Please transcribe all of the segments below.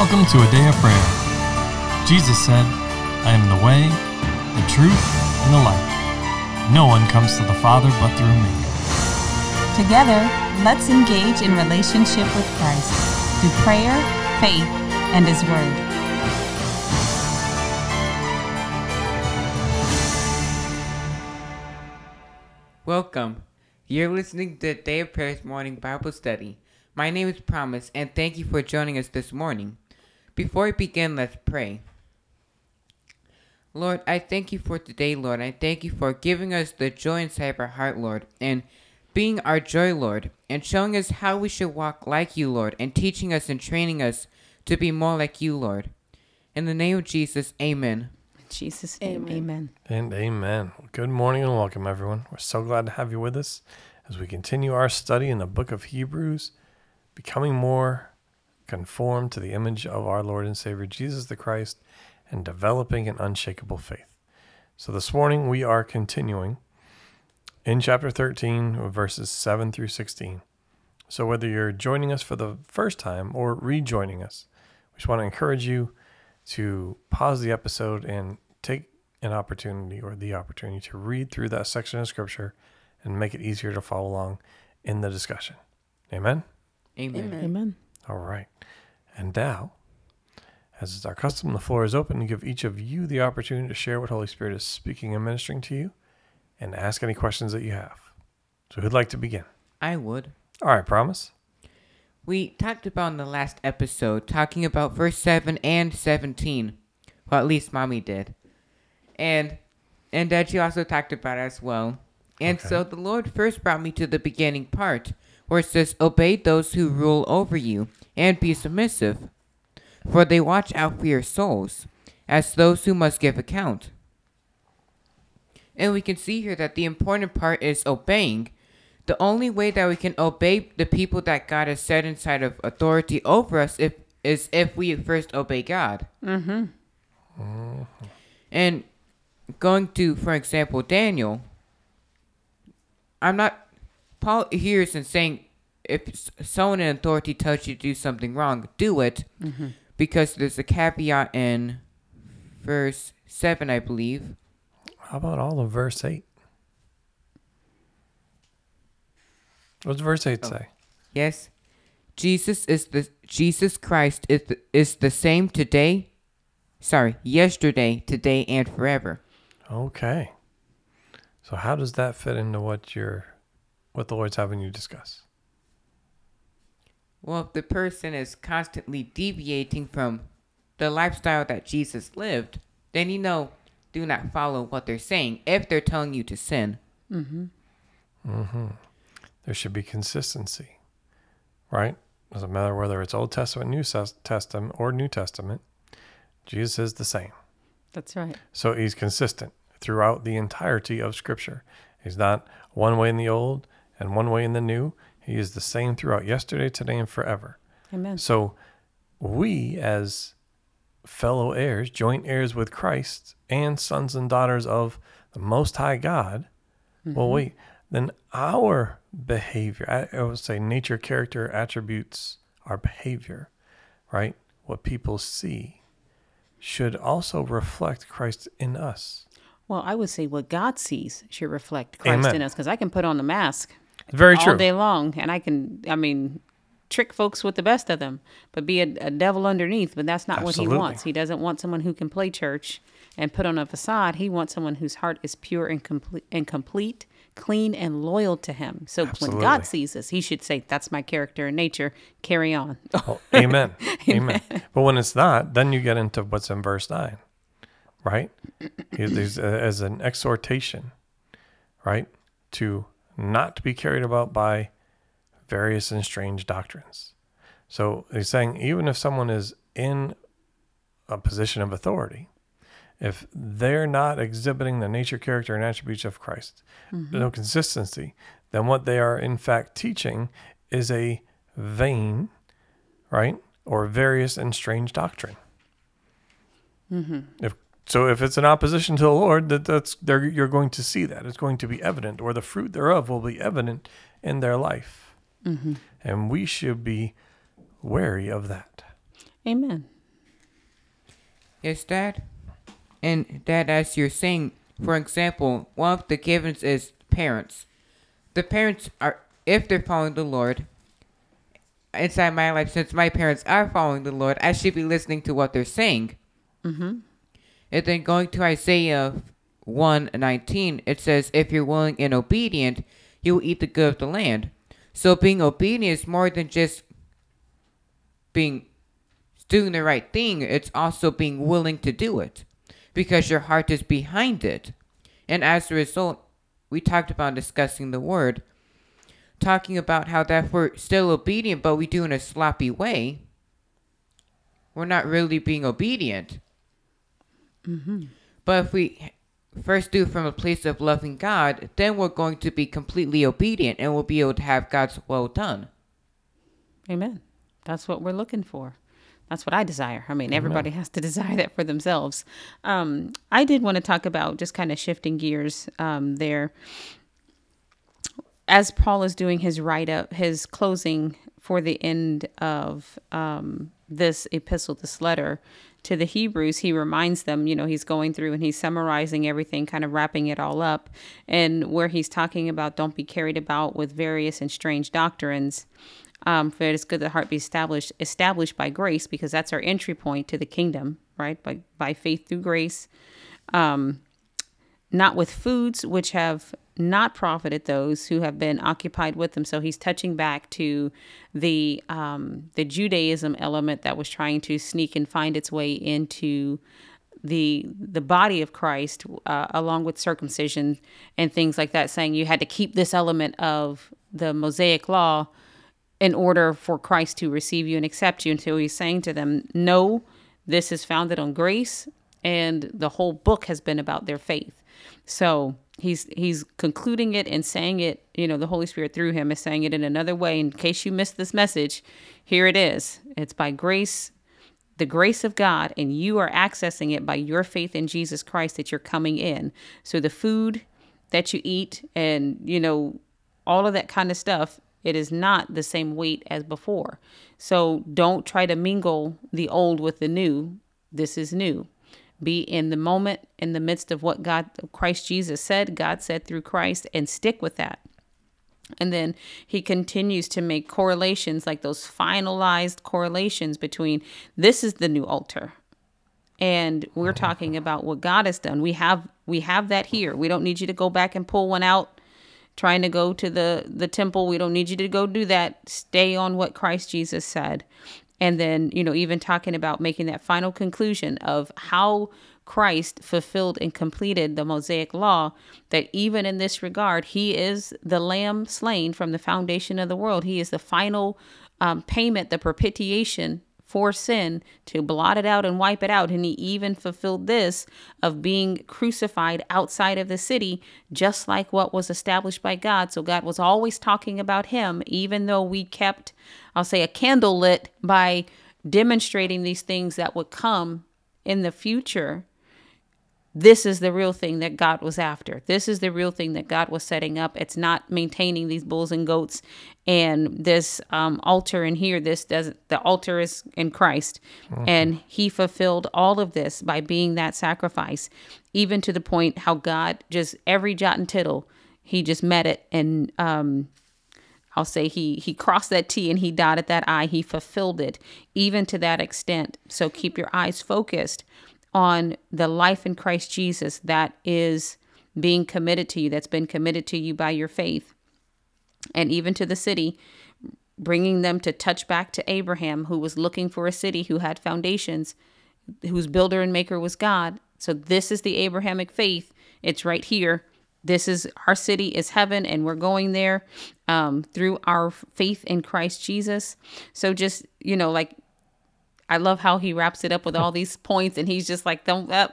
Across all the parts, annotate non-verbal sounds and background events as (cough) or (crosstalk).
Welcome to a day of prayer. Jesus said, I am the way, the truth, and the life. No one comes to the Father but through me. Together, let's engage in relationship with Christ through prayer, faith, and His Word. Welcome. You're listening to the Day of Prayers Morning Bible Study. My name is Promise, and thank you for joining us this morning. Before we begin, let's pray. Lord, I thank you for today, Lord. I thank you for giving us the joy inside of our heart, Lord, and being our joy, Lord, and showing us how we should walk like you, Lord, and teaching us and training us to be more like you, Lord. In the name of Jesus, amen. In Jesus' name, amen. And amen. Good morning and welcome, everyone. We're so glad to have you with us as we continue our study in the book of Hebrews, becoming more conformed to the image of our Lord and Savior Jesus the Christ and developing an unshakable faith. So this morning we are continuing in chapter 13, verses 7 through 16. So whether you're joining us for the first time or rejoining us, we just want to encourage you to pause the episode and take an opportunity or the opportunity to read through that section of scripture and make it easier to follow along in the discussion. Amen. Amen. Amen. All right. And now, as is our custom, the floor is open to give each of you the opportunity to share what Holy Spirit is speaking and ministering to you and ask any questions that you have. So, who'd like to begin? I would. All right, promise. We talked about in the last episode, talking about verse 7 and 17. Well, at least mommy did. And and Dad, you also talked about as well. And Okay. so the Lord first brought me to the beginning part, where it says, Obey those who rule over you, and be submissive, for they watch out for your souls, as those who must give account. And we can see here that the important part is obeying. The only way that we can obey the people that God has set inside of authority over us if, is if we first obey God. Mm-hmm. And going to, for example, Daniel, I'm not, Paul here isn't saying if someone in authority tells you to do something wrong, do it, mm-hmm. because there's a caveat in verse 7, I believe. How about all of verse 8? What's verse 8 say? Yes. Jesus is the Jesus Christ is the, is the same today. Sorry, yesterday, today and forever. Okay. So, how does that fit into what you're, what the Lord's having you discuss? Well, if the person is constantly deviating from the lifestyle that Jesus lived, then you know, do not follow what they're saying if they're telling you to sin. Mm-hmm. Mm-hmm. There should be consistency, right? Doesn't matter whether it's Old Testament, New Testament, or New Testament. Jesus is the same. That's right. So he's consistent throughout the entirety of Scripture. He's not one way in the Old and one way in the New. He is the same throughout yesterday, today, and forever. Amen. So we, as fellow heirs, joint heirs with Christ, and sons and daughters of the Most High God, well, mm-hmm. wait, then our behavior, I, I would say nature, character, attributes, our behavior, right? What people see should also reflect Christ in us. Well, I would say what God sees should reflect Christ Amen. in us because I can put on the mask Very all true. day long and I can, I mean, trick folks with the best of them, but be a, a devil underneath. But that's not what he wants. He doesn't want someone who can play church and put on a facade. He wants someone whose heart is pure and complete, and complete, clean and loyal to him. So Absolutely. when God sees us, he should say, "That's my character and nature. Carry on." Oh, amen. (laughs) amen. But when it's not, then you get into what's in verse 9, right? Is uh, as an exhortation, right? To not to be carried about by various and strange doctrines. So he's saying, even if someone is in a position of authority, if they're not exhibiting the nature, character, and attributes of Christ, mm-hmm. no consistency, then what they are in fact teaching is a vain, right, or various and strange doctrine. Mm-hmm. If so, if it's an opposition to the Lord, that that's there, you're going to see that it's going to be evident, or the fruit thereof will be evident in their life, and we should be wary of that. Amen. Is that? And that, as you're saying, for example, one of the givens is parents. The parents are, if they're following the Lord, inside my life, since my parents are following the Lord, I should be listening to what they're saying. Mm-hmm. And then going to Isaiah 1 19, it says, If you're willing and obedient, you will eat the good of the land. So being obedient is more than just being doing the right thing, it's also being willing to do it because your heart is behind it. And as a result, we talked about discussing the word, talking about how that we're still obedient, but we do in a sloppy way, we're not really being obedient. Mm-hmm. But if we first do from a place of loving God, then we're going to be completely obedient and we'll be able to have God's will done. Amen. That's what we're looking for. That's what I desire. I mean, everybody has to (laughs) desire that for themselves. Um, I did want to talk about just kind of shifting gears um, there. As Paul is doing his write up, his closing for the end of um, this epistle, this letter to the Hebrews, he reminds them, you know, he's going through and he's summarizing everything, kind of wrapping it all up. And where he's talking about don't be carried about with various and strange doctrines. Um, for it is good that heart be established established by grace, because that's our entry point to the kingdom, right? By by faith through grace. Um, not with foods which have not profited those who have been occupied with them. So he's touching back to the um, the Judaism element that was trying to sneak and find its way into the the body of Christ, uh, along with circumcision and things like that, saying you had to keep this element of the Mosaic law in order for Christ to receive you and accept you. Until he's saying to them, no, this is founded on grace, and the whole book has been about their faith. So he's he's concluding it and saying it you know the holy spirit through him is saying it in another way. In case you missed this message here it is. It's by grace the grace of god and you are accessing it by your faith in jesus christ that you're coming in. So the food that you eat and you know all of that kind of stuff it is not the same weight as before. So don't try to mingle the old with the new. This is new be in the moment, in the midst of what God, Christ Jesus said, God said through Christ, and stick with that. And then he continues to make correlations, like those finalized correlations between this is the new altar. And we're talking about what God has done. We have we have that here. We don't need you to go back and pull one out trying to go to the the temple. We don't need you to go do that. Stay on what Christ Jesus said and then you know even talking about making that final conclusion of how Christ fulfilled and completed the Mosaic law, that even in this regard, he is the lamb slain from the foundation of the world. He is the final um, payment, the propitiation for sin to blot it out and wipe it out. And he even fulfilled this of being crucified outside of the city, just like what was established by God. So God was always talking about him, even though we kept, I'll say, a candle lit by demonstrating these things that would come in the future this is the real thing that God was after. This is the real thing that God was setting up. It's not maintaining these bulls and goats and this um, altar in here. This doesn't, the altar is in Christ. Mm-hmm. And he fulfilled all of this by being that sacrifice, even to the point how God just every jot and tittle, he just met it. And um, I'll say he he crossed that T and he dotted that I. He fulfilled it, even to that extent. So keep your eyes focused on the life in Christ Jesus that is being committed to you, that's been committed to you by your faith, and even to the city, bringing them to touch back to Abraham, who was looking for a city who had foundations, whose builder and maker was God. So, this is the Abrahamic faith. It's right here. This is our city is heaven, and we're going there um, through our faith in Christ Jesus. So, just, you know, like I love how he wraps it up with all these points, and he's just like, "Don't uh,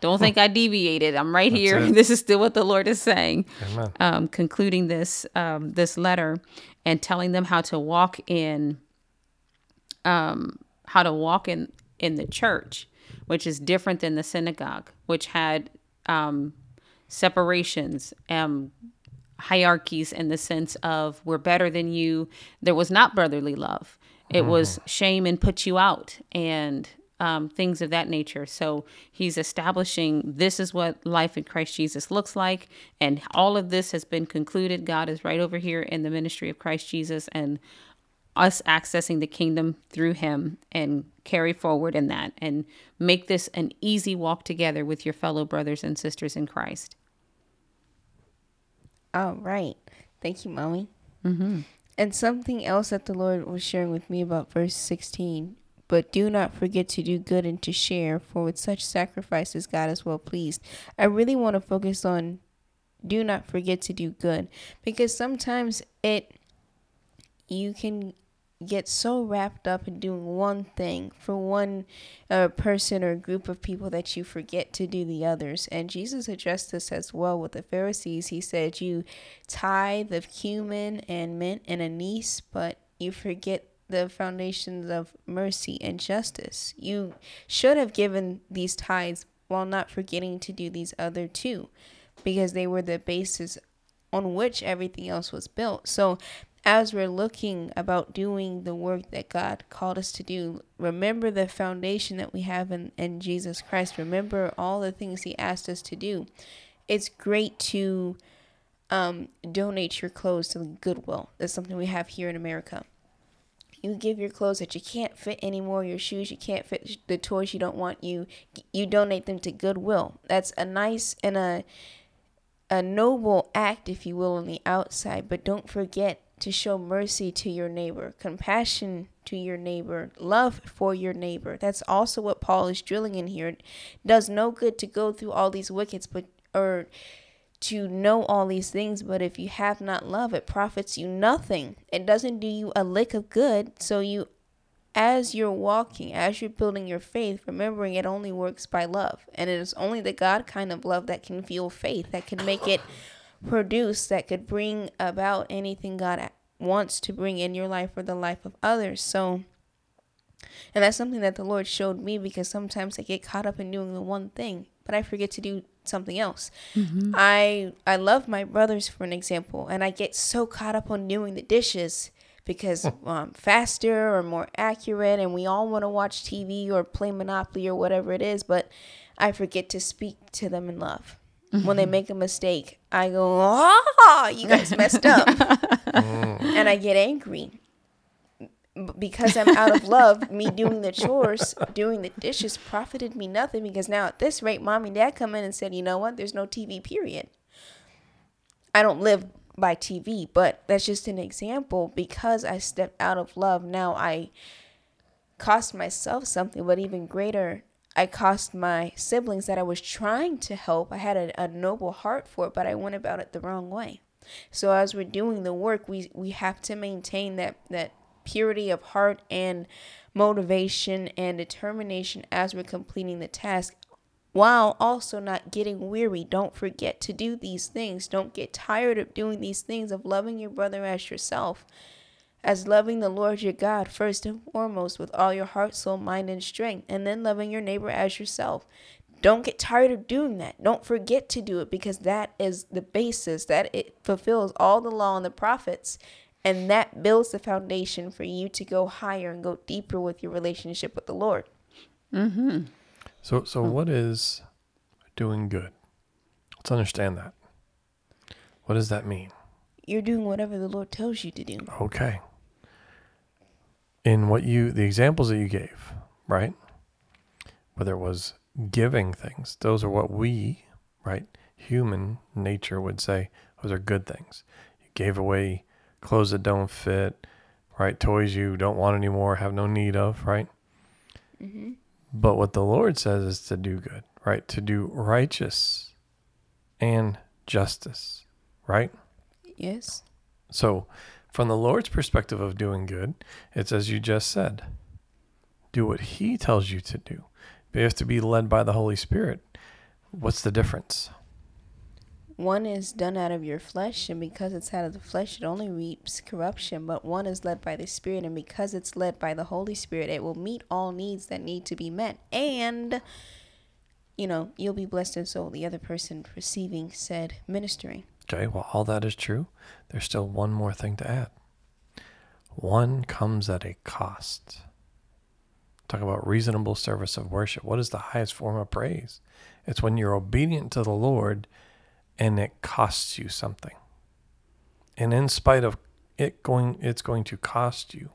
don't think I deviated. I'm right here. It. (laughs) This is still what the Lord is saying." Um, concluding this um, this letter and telling them how to walk in, um, how to walk in in the church, which is different than the synagogue, which had um, separations, um, hierarchies in the sense of we're better than you. There was not brotherly love It was shame and put you out and um, things of that nature. So he's establishing this is what life in Christ Jesus looks like. And all of this has been concluded. God is right over here in the ministry of Christ Jesus and us accessing the kingdom through him and carry forward in that and make this an easy walk together with your fellow brothers and sisters in Christ. All right. Thank you, Mommy. Mm-hmm. And something else that the Lord was sharing with me about verse 16. But do not forget to do good and to share, for with such sacrifices God is well pleased. I really want to focus on do not forget to do good because sometimes it you can get so wrapped up in doing one thing for one uh, person or group of people that you forget to do the others. And Jesus addressed this as well with the Pharisees. He said, You tithe of cumin and mint and anise, but you forget the foundations of mercy and justice. You should have given these tithes while not forgetting to do these other two because they were the basis on which everything else was built. So as we're looking about doing the work that God called us to do, remember the foundation that we have in, in Jesus Christ. Remember all the things He asked us to do. It's great to um, donate your clothes to Goodwill. That's something we have here in America. You give your clothes that you can't fit anymore, your shoes you can't fit, the toys you don't want. You you donate them to Goodwill. That's a nice and a a noble act, if you will, on the outside. But don't forget to show mercy to your neighbor, compassion to your neighbor, love for your neighbor. That's also what Paul is drilling in here. It does no good to go through all these wickets, but or to know all these things, but if you have not love, it profits you nothing. It doesn't do you a lick of good. So you as you're walking, as you're building your faith, remembering it only works by love. And it is only the God kind of love that can fuel faith, that can make it produce that could bring about anything God wants to bring in your life or the life of others. So, and that's something that the Lord showed me because sometimes I get caught up in doing the one thing, but I forget to do something else. Mm-hmm. I I love my brothers for an example, and I get so caught up on doing the dishes because um, faster or more accurate, and we all want to watch TV or play Monopoly or whatever it is, but I forget to speak to them in love. Mm-hmm. When they mm-hmm. make a mistake, I go, "Ah, you guys messed up," (laughs) and I get angry because I'm out of love. me doing the chores, doing the dishes, profited me nothing because now at this rate, mom and dad come in and said, "You know what? There's no TV. Period." I don't live by TV, but that's just an example. Because I stepped out of love, now I cost myself something, but even greater I cost my siblings that I was trying to help. I had a, a noble heart for it, but I went about it the wrong way. So as we're doing the work, we we have to maintain that that purity of heart and motivation and determination as we're completing the task while also not getting weary. Don't forget to do these things. Don't get tired of doing these things of loving your brother as yourself as loving the Lord your God first and foremost with all your heart, soul, mind, and strength, and then loving your neighbor as yourself. Don't get tired of doing that. Don't forget to do it because that is the basis that it fulfills all the law and the prophets. And that builds the foundation for you to go higher and go deeper with your relationship with the Lord. Mm-hmm. So, so what is doing good? Let's understand that. What does that mean? You're doing whatever the Lord tells you to do. Okay in what you the examples that you gave, right? Whether it was giving things, those are what we, right, human nature would say those are good things. You gave away clothes that don't fit, right? Toys you don't want anymore, have no need of, right? Mm-hmm. But what the Lord says is to do good, right? To do righteous and justice, right? Yes. So from the Lord's perspective of doing good, it's as you just said do what He tells you to do. You have to be led by the Holy Spirit. What's the difference? One is done out of your flesh, and because it's out of the flesh, it only reaps corruption. But one is led by the Spirit, and because it's led by the Holy Spirit, it will meet all needs that need to be met. And, you know, you'll be blessed, and so the other person receiving said ministering. Okay, well, all that is true. There's still one more thing to add. one comes at a cost. Talk about reasonable service of worship. What is the highest form of praise? It's when you're obedient to the Lord and it costs you something. And in spite of it going it's going to cost you,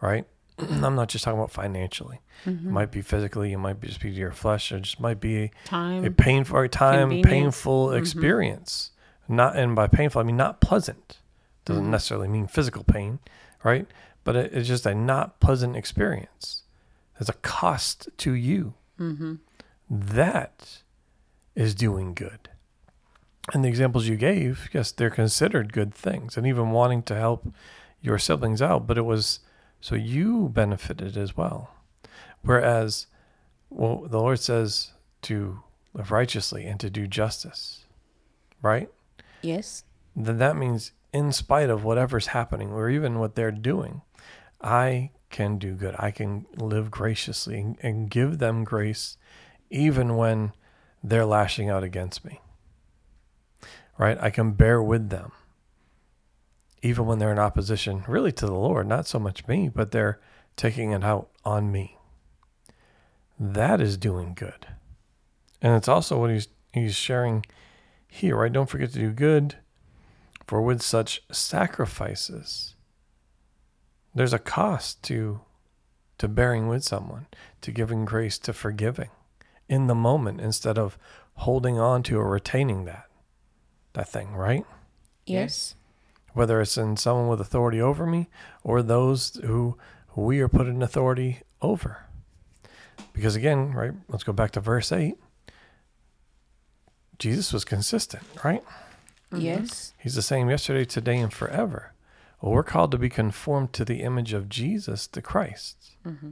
right? (clears throat) I'm not just talking about financially. It mm-hmm. might be physically, it might be just be to your flesh, it just might be Time. a painful time painful mm-hmm. experience. Not and by painful I mean not pleasant. Doesn't mm-hmm. necessarily mean physical pain, right? But it, it's just a not pleasant experience. There's a cost to you. Mm-hmm. That is doing good. And the examples you gave, yes, they're considered good things, and even wanting to help your siblings out, but it was so you benefited as well. Whereas, well, the Lord says to live righteously and to do justice, right? Yes. Then that means, in spite of whatever's happening or even what they're doing, I can do good. I can live graciously and, give them grace even when they're lashing out against me. Right? I can bear with them even when they're in opposition, really to the Lord, not so much me, but they're taking it out on me. That is doing good. And it's also what he's he's sharing here, right? Don't forget to do good, for with such sacrifices, there's a cost to to bearing with someone, to giving grace, to forgiving in the moment instead of holding on to or retaining that that thing, right? Yes. Whether it's in someone with authority over me or those who we are put in authority over. Because again, right, let's go back to verse 8. Jesus was consistent, right? Mm-hmm. Yes. He's the same yesterday, today, and forever. Well, we're called to be conformed to the image of Jesus, the Christ. Mm-hmm.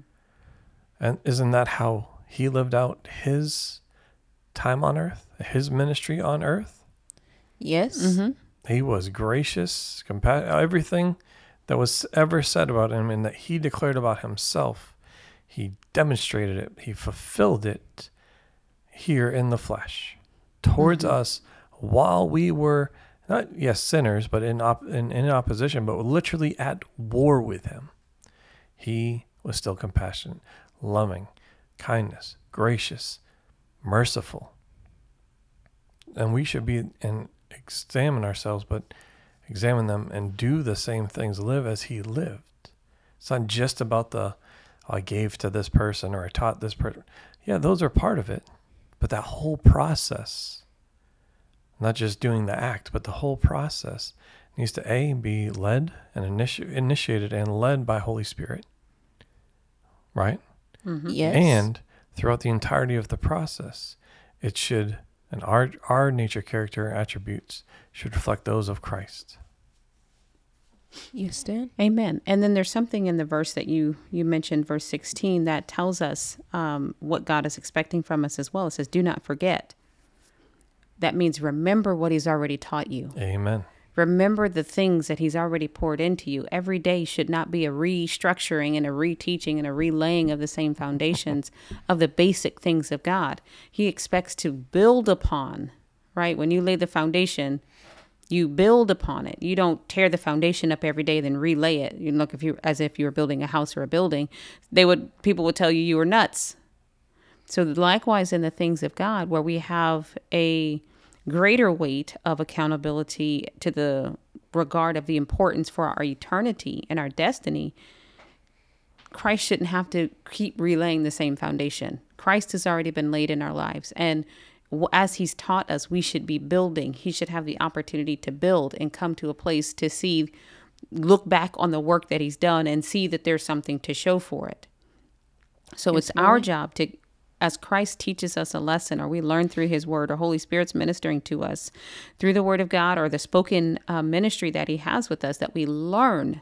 And isn't that how he lived out his time on earth, his ministry on earth? Yes. Mm-hmm. He was gracious, compassionate, everything that was ever said about him and that he declared about himself, he demonstrated it, he fulfilled it here in the flesh towards mm-hmm. us while we were not yes sinners but in, op- in in opposition but literally at war with him. He was still compassionate loving kindness gracious merciful. And we should be and examine ourselves but examine them and do the same things live as he lived. It's not just about the i gave to this person or i taught this person yeah those are part of it but that whole process not just doing the act but the whole process needs to a be led and initi- initiated and led by holy spirit right mm-hmm. Yes. and throughout the entirety of the process, it should, and our, our nature, character, attributes should reflect those of Christ. Yes, Dan. Amen. And then there's something in the verse that you you mentioned, verse 16, that tells us um, what God is expecting from us as well. It says, "Do not forget." That means remember what He's already taught you. Amen. Remember the things that He's already poured into you. Every day should not be a restructuring and a reteaching and a relaying of the same foundations of the basic things of God. He expects to build upon, right? When you lay the foundation, you build upon it. You don't tear the foundation up every day, then relay it. You look if you as if you were building a house or a building. They would people would tell you you were nuts. So likewise in the things of God, where we have a greater weight of accountability to the regard of the importance for our eternity and our destiny, Christ shouldn't have to keep relaying the same foundation. Christ has already been laid in our lives. And as he's taught us, we should be building. He should have the opportunity to build and come to a place to see, look back on the work that he's done and see that there's something to show for it. So it's our job to, as Christ teaches us a lesson, or we learn through His Word, or Holy Spirit's ministering to us through the Word of God, or the spoken uh, ministry that He has with us, that we learn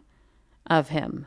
of Him.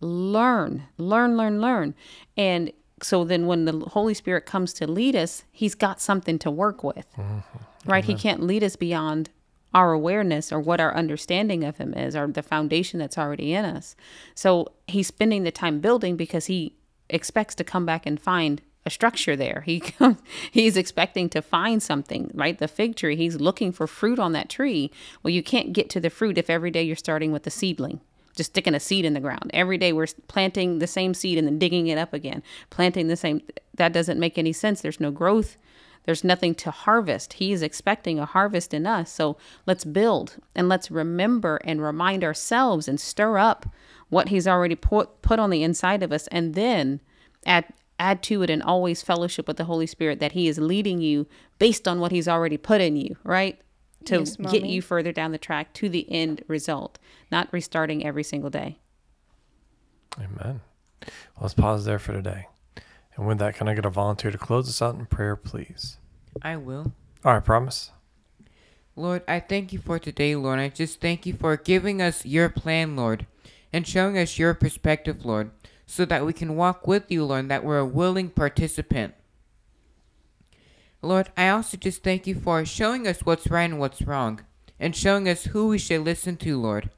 Learn, learn, learn, learn. And so then when the Holy Spirit comes to lead us, He's got something to work with, mm-hmm. right? He can't lead us beyond our awareness or what our understanding of him is or the foundation that's already in us. So he's spending the time building because he expects to come back and find a structure there. He comes, (laughs) he's expecting to find something, right? The fig tree, he's looking for fruit on that tree. Well, you can't get to the fruit if every day you're starting with the seedling. Just sticking a seed in the ground. Every day we're planting the same seed and then digging it up again, planting the same. That doesn't make any sense. There's no growth. There's nothing to harvest. He is expecting a harvest in us. So let's build and let's remember and remind ourselves and stir up what He's already put, put on the inside of us and then add, add to it and always fellowship with the Holy Spirit that He is leading you based on what He's already put in you, right? To Yes, get you further down the track to the end result, not restarting every single day. Amen. Well, let's pause there for today. And with that, can I get a volunteer to close us out in prayer, please? I will. All right, promise. Lord, I thank you for today, Lord. I just thank you for giving us your plan, Lord, and showing us your perspective, Lord, so that we can walk with you, Lord, and that we're a willing participant. Lord, I also just thank you for showing us what's right and what's wrong, and showing us who we should listen to, Lord,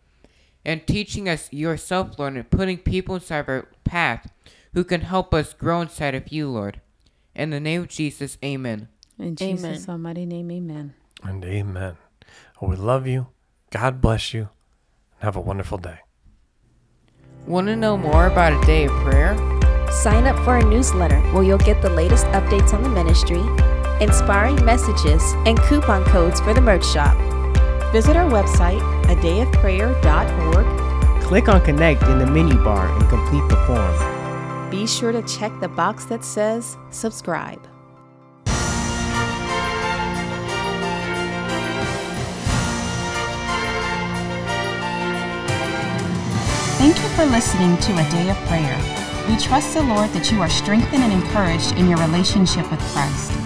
and teaching us yourself, Lord, and putting people inside of our path who can help us grow inside of you, Lord. In the name of Jesus, amen. In Jesus' almighty name, amen. And amen. Well, we love you. God bless you. And have a wonderful day. Want to know more about a day of prayer? Sign up for our newsletter where you'll get the latest updates on the ministry, inspiring messages, and coupon codes for the merch shop. Visit our website, adayofprayer.org. Click on Connect in the menu bar and complete the form. Be sure to check the box that says subscribe. Thank you for listening to A Day of Prayer. We trust the Lord that you are strengthened and encouraged in your relationship with Christ.